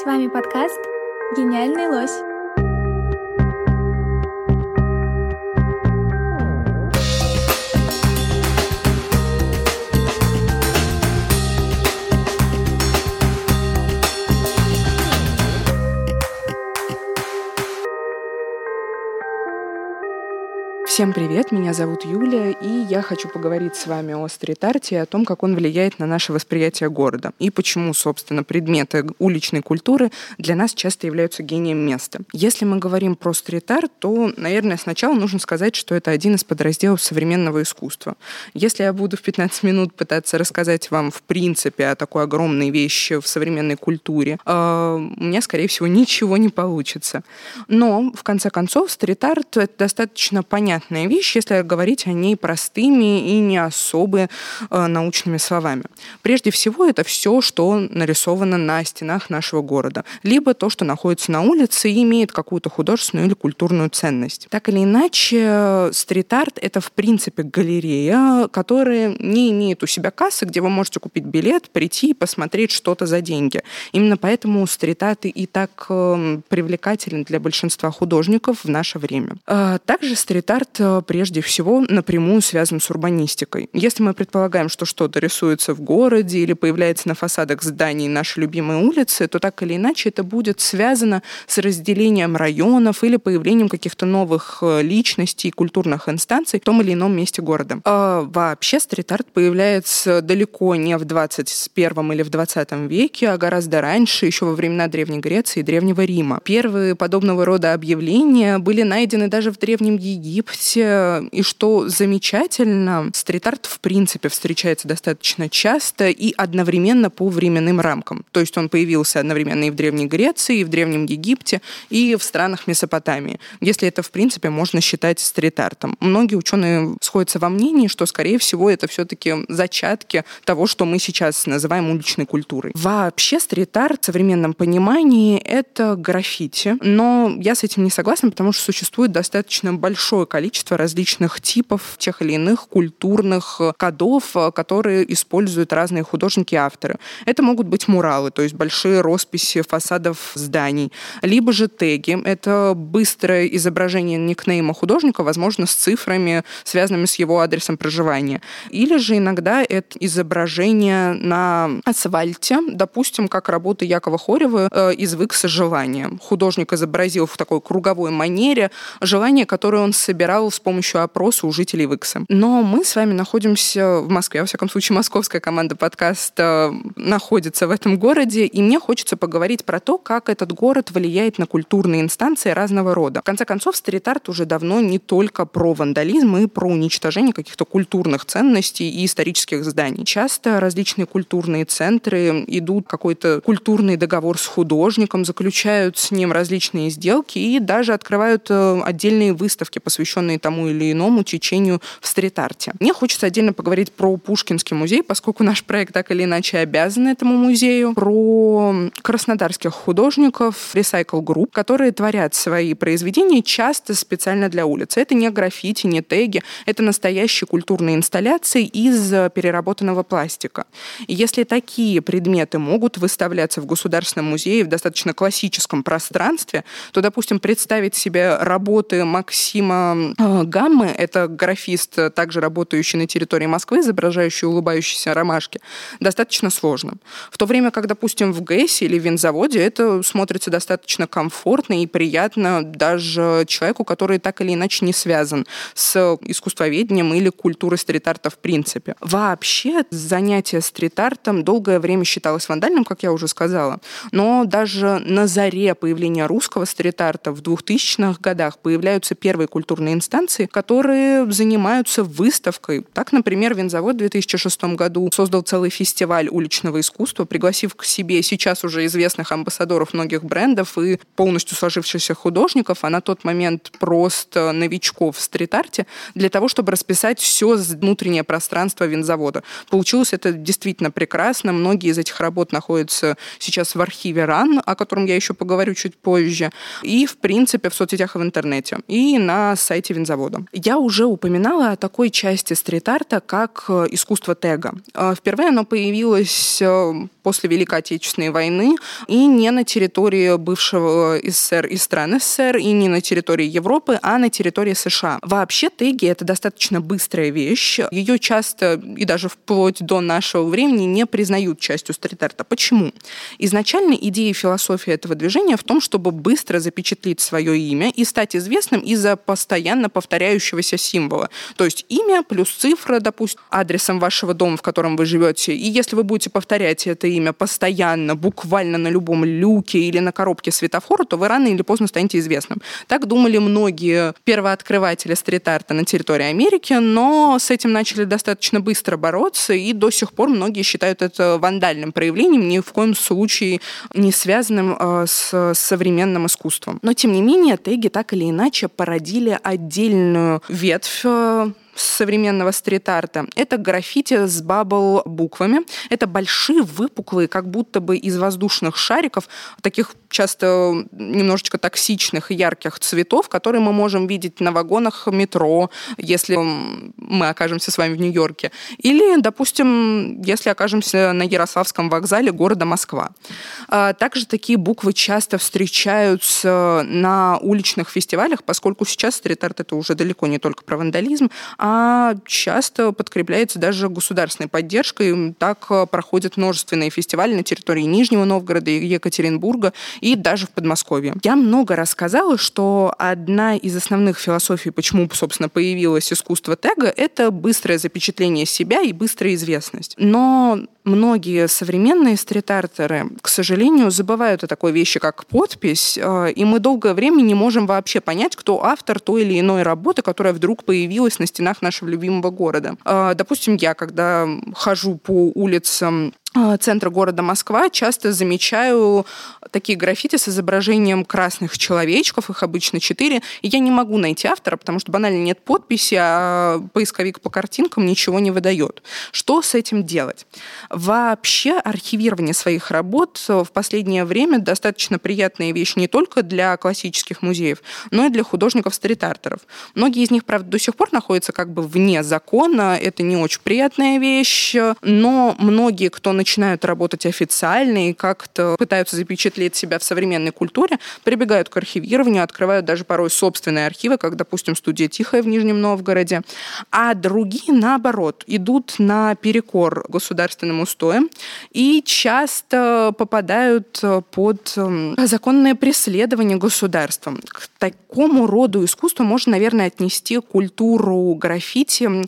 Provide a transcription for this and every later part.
С вами подкаст «Гениальный лось». Всем привет, меня зовут Юлия, и я хочу поговорить с вами о стрит-арте и о том, как он влияет на наше восприятие города, и почему, собственно, предметы уличной культуры для нас часто являются гением места. Если мы говорим про стрит-арт, то, наверное, сначала нужно сказать, что это один из подразделов современного искусства. Если я буду в 15 минут пытаться рассказать вам, в принципе, о такой огромной вещи в современной культуре, э, у меня, скорее всего, ничего не получится. Но, в конце концов, стрит-арт — это достаточно понятно понятная вещь, если говорить о ней простыми и не особо э, научными словами. Прежде всего, это все, что нарисовано на стенах нашего города, либо то, что находится на улице и имеет какую-то художественную или культурную ценность. Так или иначе, стрит-арт — это, в принципе, галерея, которая не имеет у себя кассы, где вы можете купить билет, прийти и посмотреть что-то за деньги. Именно поэтому стрит-арт и так э, привлекателен для большинства художников в наше время. Э, также стрит-арт Э, прежде всего напрямую связан с урбанистикой. Если мы предполагаем, что что-то рисуется в городе или появляется на фасадах зданий нашей любимой улицы, то так или иначе это будет связано с разделением районов или появлением каких-то новых э, личностей, культурных инстанций в том или ином месте города. А вообще стрит-арт появляется далеко не в 21 или в 20 веке, а гораздо раньше, еще во времена Древней Греции и Древнего Рима. Первые подобного рода объявления были найдены даже в Древнем Египте, и что замечательно, стрит-арт в принципе встречается достаточно часто и одновременно по временным рамкам. То есть он появился одновременно и в Древней Греции, и в Древнем Египте, и в странах Месопотамии. Если это, в принципе, можно считать стрит-артом. Многие ученые сходятся во мнении, что, скорее всего, это все-таки зачатки того, что мы сейчас называем уличной культурой. Вообще стрит-арт в современном понимании — это граффити, но я с этим не согласна, потому что существует достаточно большое количество количество различных типов тех или иных культурных э, кодов, э, которые используют разные художники и авторы. Это могут быть муралы, то есть большие росписи фасадов зданий, либо же теги. Это быстрое изображение никнейма художника, возможно, с цифрами, связанными с его адресом проживания. Или же иногда это изображение на асфальте, допустим, как работа Якова Хорева э, из Выкса «Желание». Художник изобразил в такой круговой манере желание, которое он собирал собрал с помощью опроса у жителей Викса. Но мы с вами находимся в Москве. Во всяком случае, московская команда подкаста находится в этом городе, и мне хочется поговорить про то, как этот город влияет на культурные инстанции разного рода. В конце концов, стрит-арт уже давно не только про вандализм и про уничтожение каких-то культурных ценностей и исторических зданий. Часто различные культурные центры идут какой-то культурный договор с художником, заключают с ним различные сделки и даже открывают э, отдельные выставки, посвященные посвященные тому или иному течению в стрит-арте. Мне хочется отдельно поговорить про Пушкинский музей, поскольку наш проект так или иначе обязан этому музею, про краснодарских художников Recycle Group, которые творят свои произведения часто специально для улицы. Это не граффити, не теги, это настоящие культурные инсталляции из переработанного пластика. И если такие предметы могут выставляться в Государственном музее в достаточно классическом пространстве, то, допустим, представить себе работы Максима гаммы — это графист, также работающий на территории Москвы, изображающий улыбающиеся ромашки, достаточно сложно. В то время как, допустим, в ГЭСе или в винзаводе это смотрится достаточно комфортно и приятно даже человеку, который так или иначе не связан с искусствоведением или культурой стрит-арта в принципе. Вообще занятие стрит-артом долгое время считалось вандальным, как я уже сказала, но даже на заре появления русского стрит-арта в 2000-х годах появляются первые культурные инстанции, которые занимаются выставкой. Так, например, Винзавод в 2006 году создал целый фестиваль уличного искусства, пригласив к себе сейчас уже известных амбассадоров многих брендов и полностью сложившихся художников, а на тот момент просто новичков в стрит-арте, для того, чтобы расписать все внутреннее пространство винзавода. Получилось это действительно прекрасно. Многие из этих работ находятся сейчас в архиве РАН, о котором я еще поговорю чуть позже, и, в принципе, в соцсетях и в интернете, и на сайте винзавода. Я уже упоминала о такой части стрит-арта, как э, искусство тега. Э, впервые оно появилось э, после Великой Отечественной войны и не на территории бывшего СССР и стран СССР, и не на территории Европы, а на территории США. Вообще теги — это достаточно быстрая вещь. Ее часто и даже вплоть до нашего времени не признают частью стрит-арта. Почему? Изначально идея и философия этого движения в том, чтобы быстро запечатлеть свое имя и стать известным из-за постоянно повторяющегося символа. То есть имя плюс цифра, допустим, адресом вашего дома, в котором вы живете. И если вы будете повторять это имя постоянно, буквально на любом люке или на коробке светофора, то вы рано или поздно станете известным. Так думали многие первооткрыватели стрит-арта на территории Америки, но с этим начали достаточно быстро бороться, и до сих пор многие считают это вандальным проявлением, ни в коем случае не связанным э, с современным искусством. Но, тем не менее, теги так или иначе породили отдельную ветвь э, современного стрит-арта. Это граффити с бабл-буквами. Это большие, выпуклые, как будто бы из воздушных шариков, таких часто немножечко токсичных и ярких цветов, которые мы можем видеть на вагонах метро, если мы окажемся с вами в Нью-Йорке. Или, допустим, если окажемся на Ярославском вокзале города Москва. А, также такие буквы часто встречаются на уличных фестивалях, поскольку сейчас стрит-арт это уже далеко не только про вандализм, а часто подкрепляется даже государственной поддержкой. Так э, проходят множественные фестивали на территории Нижнего Новгорода и Екатеринбурга и даже в Подмосковье. Я много рассказала, что одна из основных философий, почему, собственно, появилось искусство тега, это быстрое запечатление себя и быстрая известность. Но многие современные стрит-артеры, к сожалению, забывают о такой вещи, как подпись, э, и мы долгое время не можем вообще понять, кто автор той или иной работы, которая вдруг появилась на стенах нашего любимого города. А, допустим, я, когда хожу по улицам центра города Москва часто замечаю такие граффити с изображением красных человечков, их обычно четыре, и я не могу найти автора, потому что банально нет подписи, а поисковик по картинкам ничего не выдает. Что с этим делать? Вообще архивирование своих работ в последнее время достаточно приятная вещь не только для классических музеев, но и для художников-стрит-артеров. Многие из них, правда, до сих пор находятся как бы вне закона, это не очень приятная вещь, но многие, кто начинают работать официально и как-то пытаются запечатлеть себя в современной культуре, прибегают к архивированию, открывают даже порой собственные архивы, как, допустим, студия «Тихая» в Нижнем Новгороде. А другие, наоборот, идут на перекор государственным устоям и часто попадают под эм, законное преследование государством. К такому роду искусства можно, наверное, отнести культуру граффити,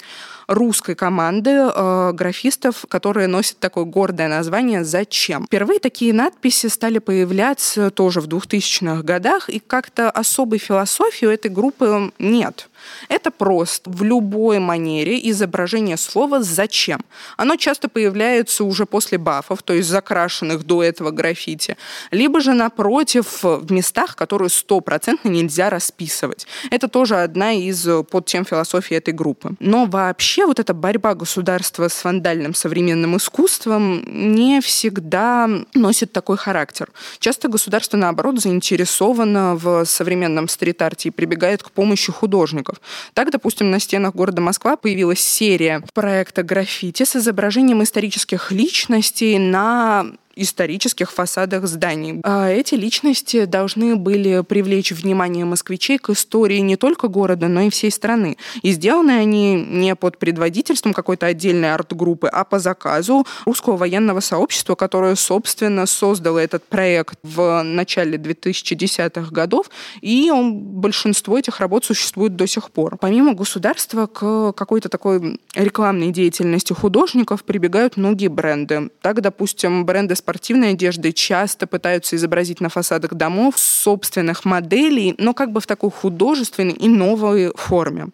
русской команды э, графистов, которые носят такое гордое название «Зачем?». Впервые такие надписи стали появляться тоже в 2000-х годах, и как-то особой философии у этой группы нет. Это просто в любой манере изображение слова «зачем». Оно часто появляется уже после бафов, то есть закрашенных до этого граффити, либо же напротив в местах, которые стопроцентно нельзя расписывать. Это тоже одна из подтем философии этой группы. Но вообще вот эта борьба государства с вандальным современным искусством не всегда носит такой характер. Часто государство, наоборот, заинтересовано в современном стрит-арте и прибегает к помощи художников художников. Так, допустим, на стенах города Москва появилась серия проекта граффити с изображением исторических личностей на исторических фасадах зданий. А эти личности должны были привлечь внимание москвичей к истории не только города, но и всей страны. И сделаны они не под предводительством какой-то отдельной арт-группы, а по заказу русского военного сообщества, которое, собственно, создало этот проект в начале 2010-х годов, и он, большинство этих работ существует до сих пор. Помимо государства к какой-то такой рекламной деятельности художников прибегают многие бренды. Так, допустим, бренды спортивной одежды часто пытаются изобразить на фасадах домов собственных моделей, но как бы в такой художественной и новой форме.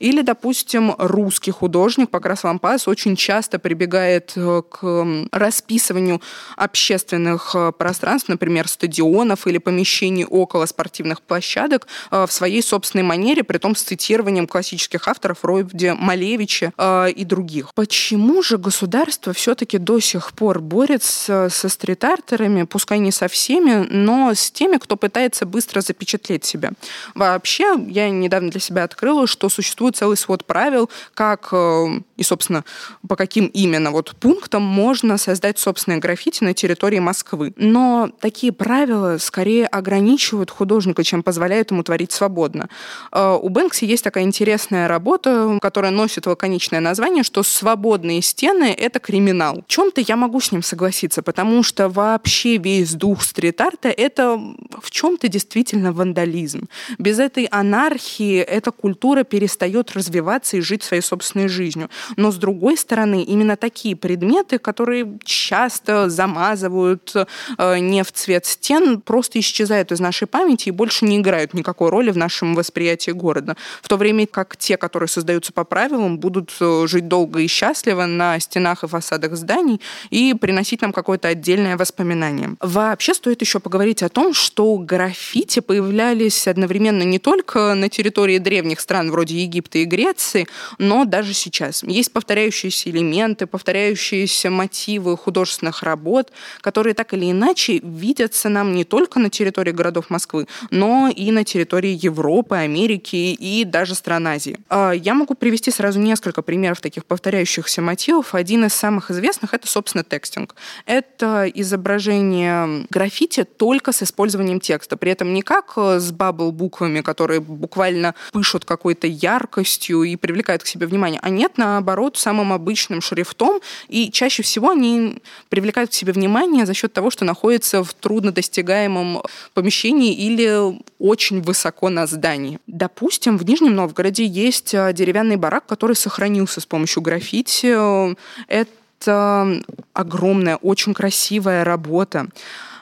Или, допустим, русский художник Покрас Лампас очень часто прибегает э, к расписыванию общественных э, пространств, например, стадионов или помещений около спортивных площадок э, в своей собственной манере, при том с цитированием классических авторов вроде Малевича и других. Почему же государство все-таки до сих пор борется со стрит-артерами, пускай не со всеми, но с теми, кто пытается быстро запечатлеть себя. Вообще, я недавно для себя открыла, что существует целый свод правил, как э, и, собственно, по каким именно вот пунктам можно создать собственное граффити на территории Москвы. Но такие правила скорее ограничивают художника, чем позволяют ему творить свободно. Э, у Бэнкси есть такая интересная работа, которая носит лаконичное название, что свободные стены — это криминал. В чем-то я могу с ним согласиться, потому что вообще весь дух стрит-арта — это в чем-то действительно вандализм. Без этой анархии эта культура перестает развиваться и жить своей собственной жизнью. Но с другой стороны, именно такие предметы, которые часто замазывают э, не в цвет стен, просто исчезают из нашей памяти и больше не играют никакой роли в нашем восприятии города. В то время как те, которые создаются по правилам, будут э, жить долго и счастливо на стенах и фасадах зданий и приносить нам какое-то отдельное воспоминание. Вообще стоит еще поговорить о том, что граффити появлялись одновременно не только на территории древних стран вроде Египта и Греции, но даже сейчас. Есть повторяющиеся элементы, повторяющиеся мотивы художественных работ, которые так или иначе видятся нам не только на территории городов Москвы, но и на территории Европы, Америки и даже стран Азии. А, я могу привести сразу несколько примеров таких повторяющихся мотивов. Один из самых известных — это, собственно, текстинг. Это изображение граффити только с использованием текста. При этом не как э, с бабл-буквами, которые буквально пышут какой-то яркостью и привлекают к себе внимание, а нет, наоборот, самым обычным шрифтом. И чаще всего они привлекают к себе внимание за счет того, что находятся в труднодостигаемом помещении или очень высоко на здании. Допустим, в Нижнем Новгороде есть э, деревянный барак, который сохранился с помощью граффити. Это огромная, очень красивая работа.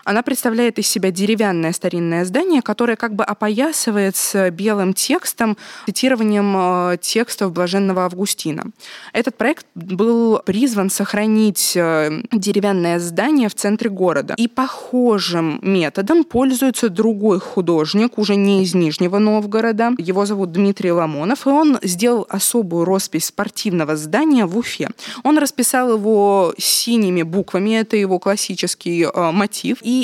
Она представляет из себя деревянное старинное здание, которое как бы опоясывается белым текстом, цитированием э, текстов Блаженного Августина. Этот проект был призван сохранить э, деревянное здание в центре города. И похожим методом пользуется другой художник, уже не из Нижнего Новгорода. Его зовут Дмитрий Ламонов, и он сделал особую роспись спортивного здания в Уфе. Он расписал его синими буквами, это его классический э, мотив, и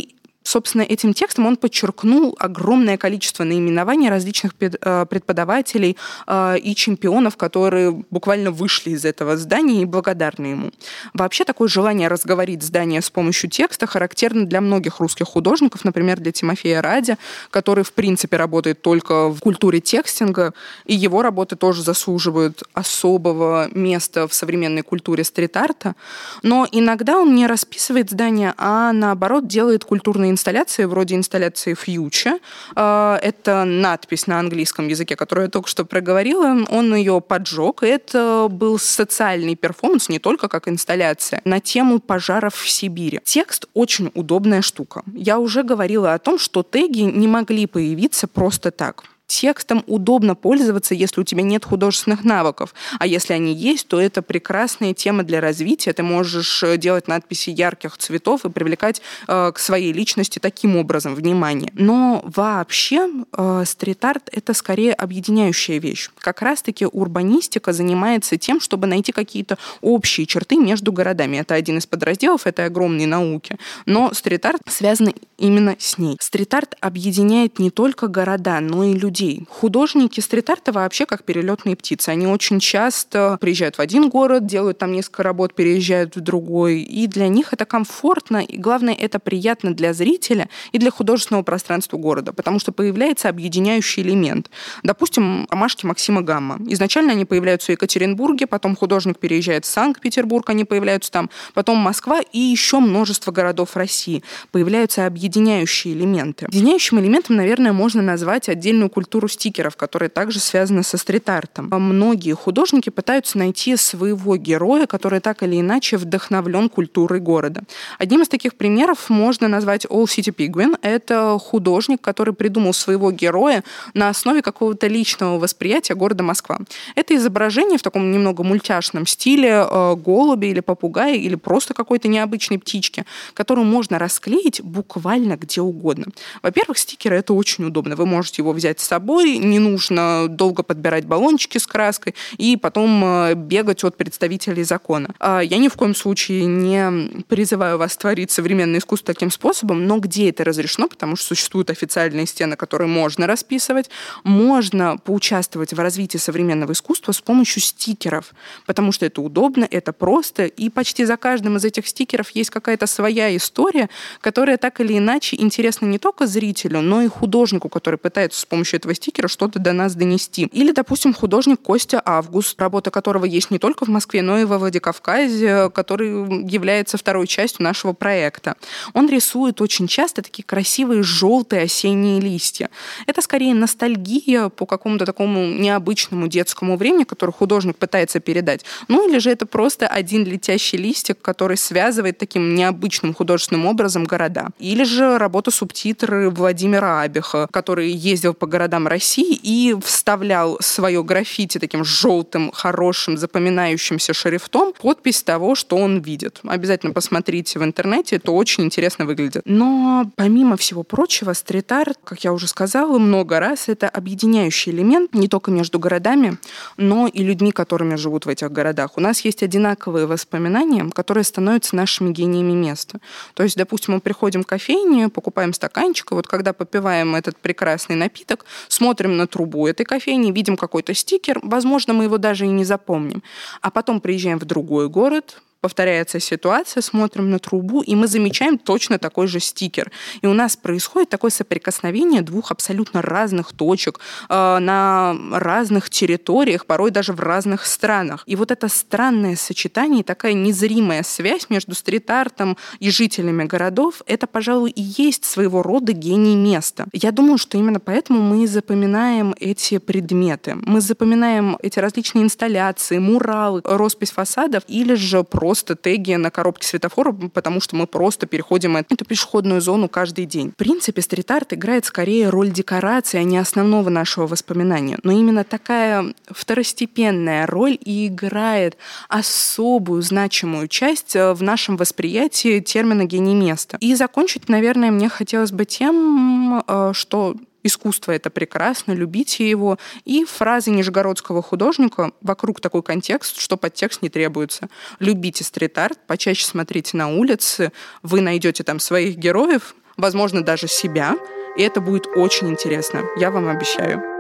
собственно, этим текстом он подчеркнул огромное количество наименований различных э, преподавателей э, и чемпионов, которые буквально вышли из этого здания и благодарны ему. Вообще такое желание разговорить здание с помощью текста характерно для многих русских художников, например, для Тимофея Ради, который, в принципе, работает только в культуре текстинга, и его работы тоже заслуживают особого места в современной культуре стрит-арта. Но иногда он не расписывает здание, а наоборот делает культурные инсталляции, вроде инсталляции Future. А, это надпись на английском языке, которую я только что проговорила. Он ее поджег. Это был социальный перформанс, не только как инсталляция, на тему пожаров в Сибири. Текст очень удобная штука. Я уже говорила о том, что теги не могли появиться просто так текстом удобно пользоваться, если у тебя нет художественных навыков. А если они есть, то это прекрасная тема для развития. Ты можешь э, делать надписи ярких цветов и привлекать э, к своей личности таким образом внимание. Но вообще э, стрит-арт — это скорее объединяющая вещь. Как раз-таки урбанистика занимается тем, чтобы найти какие-то общие черты между городами. Это один из подразделов этой огромной науки. Но стрит-арт связан именно с ней. Стрит-арт объединяет не только города, но и людей людей. Художники стрит-арта вообще как перелетные птицы. Они очень часто приезжают в один город, делают там несколько работ, переезжают в другой. И для них это комфортно, и главное, это приятно для зрителя и для художественного пространства города, потому что появляется объединяющий элемент. Допустим, ромашки Максима Гамма. Изначально они появляются в Екатеринбурге, потом художник переезжает в Санкт-Петербург, они появляются там, потом Москва и еще множество городов России. Появляются объединяющие элементы. Объединяющим элементом, наверное, можно назвать отдельную культуру культуру стикеров, которая также связана со стрит-артом. Многие художники пытаются найти своего героя, который так или иначе вдохновлен культурой города. Одним из таких примеров можно назвать All City Penguin. Это художник, который придумал своего героя на основе какого-то личного восприятия города Москва. Это изображение в таком немного мультяшном стиле э, голуби или попугая или просто какой-то необычной птички, которую можно расклеить буквально где угодно. Во-первых, стикеры — это очень удобно. Вы можете его взять с собой, не нужно долго подбирать баллончики с краской и потом э, бегать от представителей закона. А я ни в коем случае не призываю вас творить современное искусство таким способом, но где это разрешено, потому что существуют официальные стены, которые можно расписывать, можно поучаствовать в развитии современного искусства с помощью стикеров, потому что это удобно, это просто, и почти за каждым из этих стикеров есть какая-то своя история, которая так или иначе интересна не только зрителю, но и художнику, который пытается с помощью этого стикера что-то до нас донести. Или, допустим, художник Костя Август, работа которого есть не только в Москве, но и во Владикавказе, который является второй частью нашего проекта. Он рисует очень часто такие красивые желтые осенние листья. Это скорее ностальгия по какому-то такому необычному детскому времени, которое художник пытается передать. Ну или же это просто один летящий листик, который связывает таким необычным художественным образом города. Или же работа субтитры Владимира Абиха, который ездил по городам России и вставлял свое граффити таким желтым, хорошим, запоминающимся шрифтом подпись того, что он видит. Обязательно посмотрите в интернете, это очень интересно выглядит. Но помимо всего прочего, стрит-арт, как я уже сказала много раз, это объединяющий элемент не только между городами, но и людьми, которыми живут в этих городах. У нас есть одинаковые воспоминания, которые становятся нашими гениями места. То есть, допустим, мы приходим в кофейню, покупаем стаканчик, и вот когда попиваем этот прекрасный напиток, смотрим на трубу этой кофейни, видим какой-то стикер, возможно, мы его даже и не запомним. А потом приезжаем в другой город, повторяется ситуация, смотрим на трубу, и мы замечаем точно такой же стикер. И у нас происходит такое соприкосновение двух абсолютно разных точек э, на разных территориях, порой даже в разных странах. И вот это странное сочетание, такая незримая связь между стрит-артом и жителями городов, это, пожалуй, и есть своего рода гений места. Я думаю, что именно поэтому мы запоминаем эти предметы. Мы запоминаем эти различные инсталляции, муралы, роспись фасадов или же просто просто теги на коробке светофора, потому что мы просто переходим эту пешеходную зону каждый день. В принципе, стрит-арт играет скорее роль декорации, а не основного нашего воспоминания. Но именно такая второстепенная роль и играет особую значимую часть э, в нашем восприятии термина «гений места». И закончить, наверное, мне хотелось бы тем, э, что искусство это прекрасно, любите его. И фразы нижегородского художника вокруг такой контекст, что подтекст не требуется. Любите стрит-арт, почаще смотрите на улицы, вы найдете там своих героев, возможно, даже себя, и это будет очень интересно, я вам обещаю.